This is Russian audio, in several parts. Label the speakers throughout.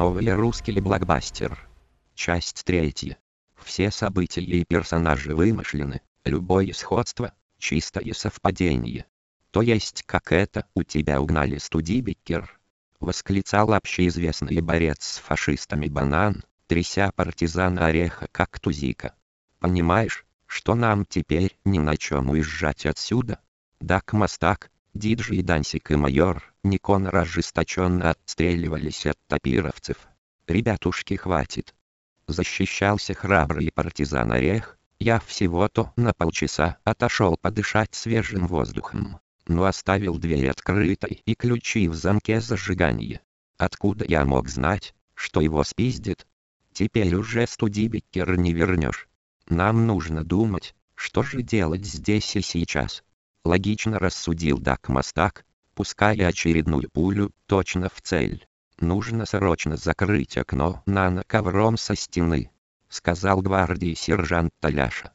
Speaker 1: Новый русский блокбастер. Часть третья. Все события и персонажи вымышлены, любое сходство – чистое совпадение. То есть как это у тебя угнали студибекер? Восклицал общеизвестный борец с фашистами Банан, тряся партизана Ореха как тузика. Понимаешь, что нам теперь ни на чем уезжать отсюда? Дак Мастак, Диджи Дансик и майор Никон ожесточенно отстреливались от топировцев. Ребятушки хватит. Защищался храбрый партизан Орех, я всего-то на полчаса отошел подышать свежим воздухом, но оставил дверь открытой и ключи в замке зажигания. Откуда я мог знать, что его спиздит? Теперь уже студибекер не вернешь. Нам нужно думать, что же делать здесь и сейчас. Логично рассудил Дак Мастак, пуская очередную пулю точно в цель. Нужно срочно закрыть окно нано-ковром со стены, сказал гвардии сержант Таляша.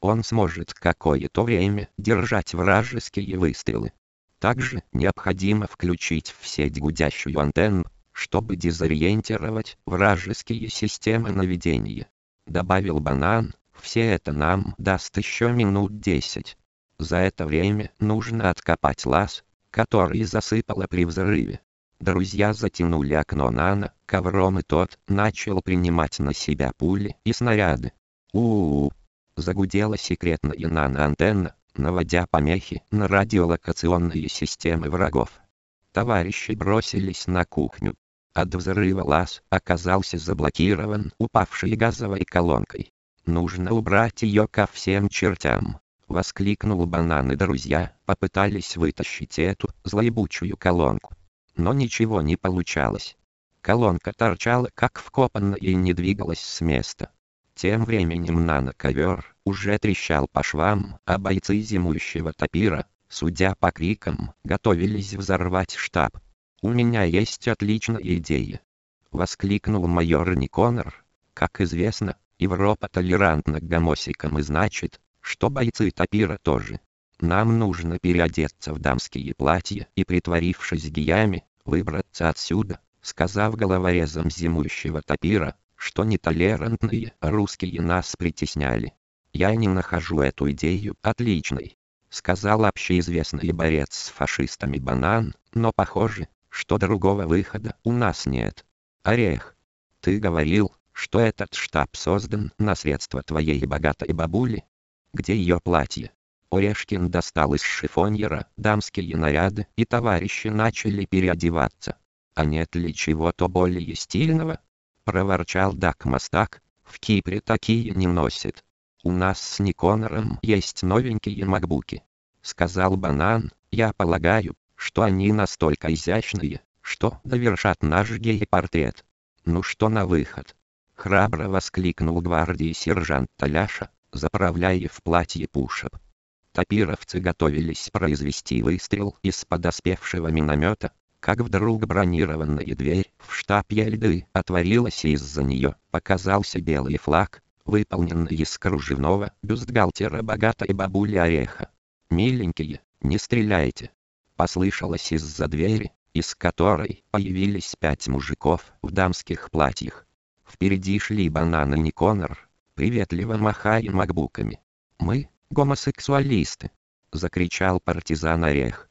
Speaker 1: Он сможет какое-то время держать вражеские выстрелы. Также необходимо включить в сеть гудящую антенну, чтобы дезориентировать вражеские системы наведения. Добавил банан, все это нам даст еще минут десять. За это время нужно откопать лаз, который засыпало при взрыве. Друзья затянули окно Нана ковром и тот начал принимать на себя пули и снаряды. У-у-у. Загудела секретная нано-антенна, наводя помехи на радиолокационные системы врагов. Товарищи бросились на кухню. От взрыва лаз оказался заблокирован упавшей газовой колонкой. Нужно убрать ее ко всем чертям. Воскликнул банан и друзья попытались вытащить эту злоебучую колонку. Но ничего не получалось. Колонка торчала как вкопанная и не двигалась с места. Тем временем нано-ковер уже трещал по швам, а бойцы зимующего топира, судя по крикам, готовились взорвать штаб. «У меня есть отличная идея!» — воскликнул майор Никонор. Как известно, Европа толерантна к гомосикам и значит, что бойцы топира тоже. Нам нужно переодеться в дамские платья и притворившись гиями, выбраться отсюда, сказав головорезам зимующего топира, что нетолерантные русские нас притесняли. Я не нахожу эту идею отличной, сказал общеизвестный борец с фашистами Банан, но похоже, что другого выхода у нас нет. Орех, ты говорил, что этот штаб создан на средства твоей богатой бабули, где ее платье. Орешкин достал из шифоньера дамские наряды, и товарищи начали переодеваться. «А нет ли чего-то более стильного?» — проворчал Дак Мастак, «в Кипре такие не носят. У нас с Никонором есть новенькие макбуки», — сказал Банан, «я полагаю, что они настолько изящные, что довершат наш гей-портрет. Ну что на выход?» Храбро воскликнул гвардии сержант Таляша, заправляя в платье пушек. Топировцы готовились произвести выстрел из подоспевшего миномета, как вдруг бронированная дверь в штаб Ельды отворилась и из-за нее показался белый флаг, выполненный из кружевного бюстгальтера богатой бабули Ореха. «Миленькие, не стреляйте!» Послышалось из-за двери, из которой появились пять мужиков в дамских платьях. Впереди шли бананы Никонор, приветливо махая макбуками. «Мы, гомосексуалисты!» — закричал партизан Орех.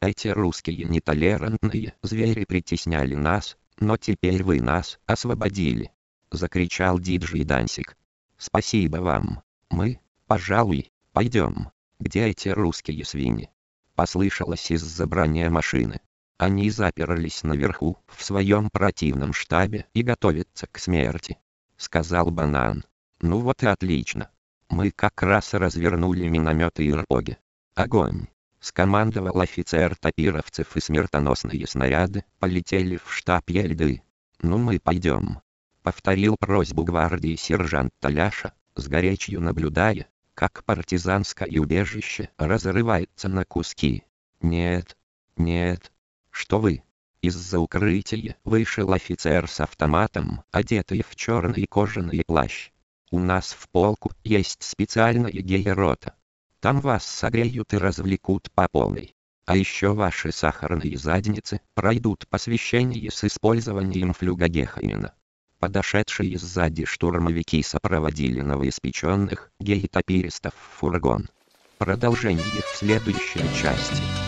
Speaker 1: «Эти русские нетолерантные звери притесняли нас, но теперь вы нас освободили!» — закричал Диджи Дансик. «Спасибо вам. Мы, пожалуй, пойдем. Где эти русские свиньи?» Послышалось из-за машины. Они заперлись наверху, в своем противном штабе, и готовятся к смерти. Сказал Банан. Ну вот и отлично. Мы как раз развернули минометы и рпоги. Огонь! Скомандовал офицер топировцев и смертоносные снаряды полетели в штаб Ельды. Ну мы пойдем. Повторил просьбу гвардии сержант Таляша, с горечью наблюдая, как партизанское убежище разрывается на куски. Нет, нет, что вы? Из-за укрытия вышел офицер с автоматом, одетый в черный кожаный плащ. У нас в полку есть специальная гей-рота. Там вас согреют и развлекут по полной. А еще ваши сахарные задницы пройдут посвящение с использованием флюгогехаина. Подошедшие сзади штурмовики сопроводили новоиспеченных гейтопиристов в фургон. Продолжение в следующей части.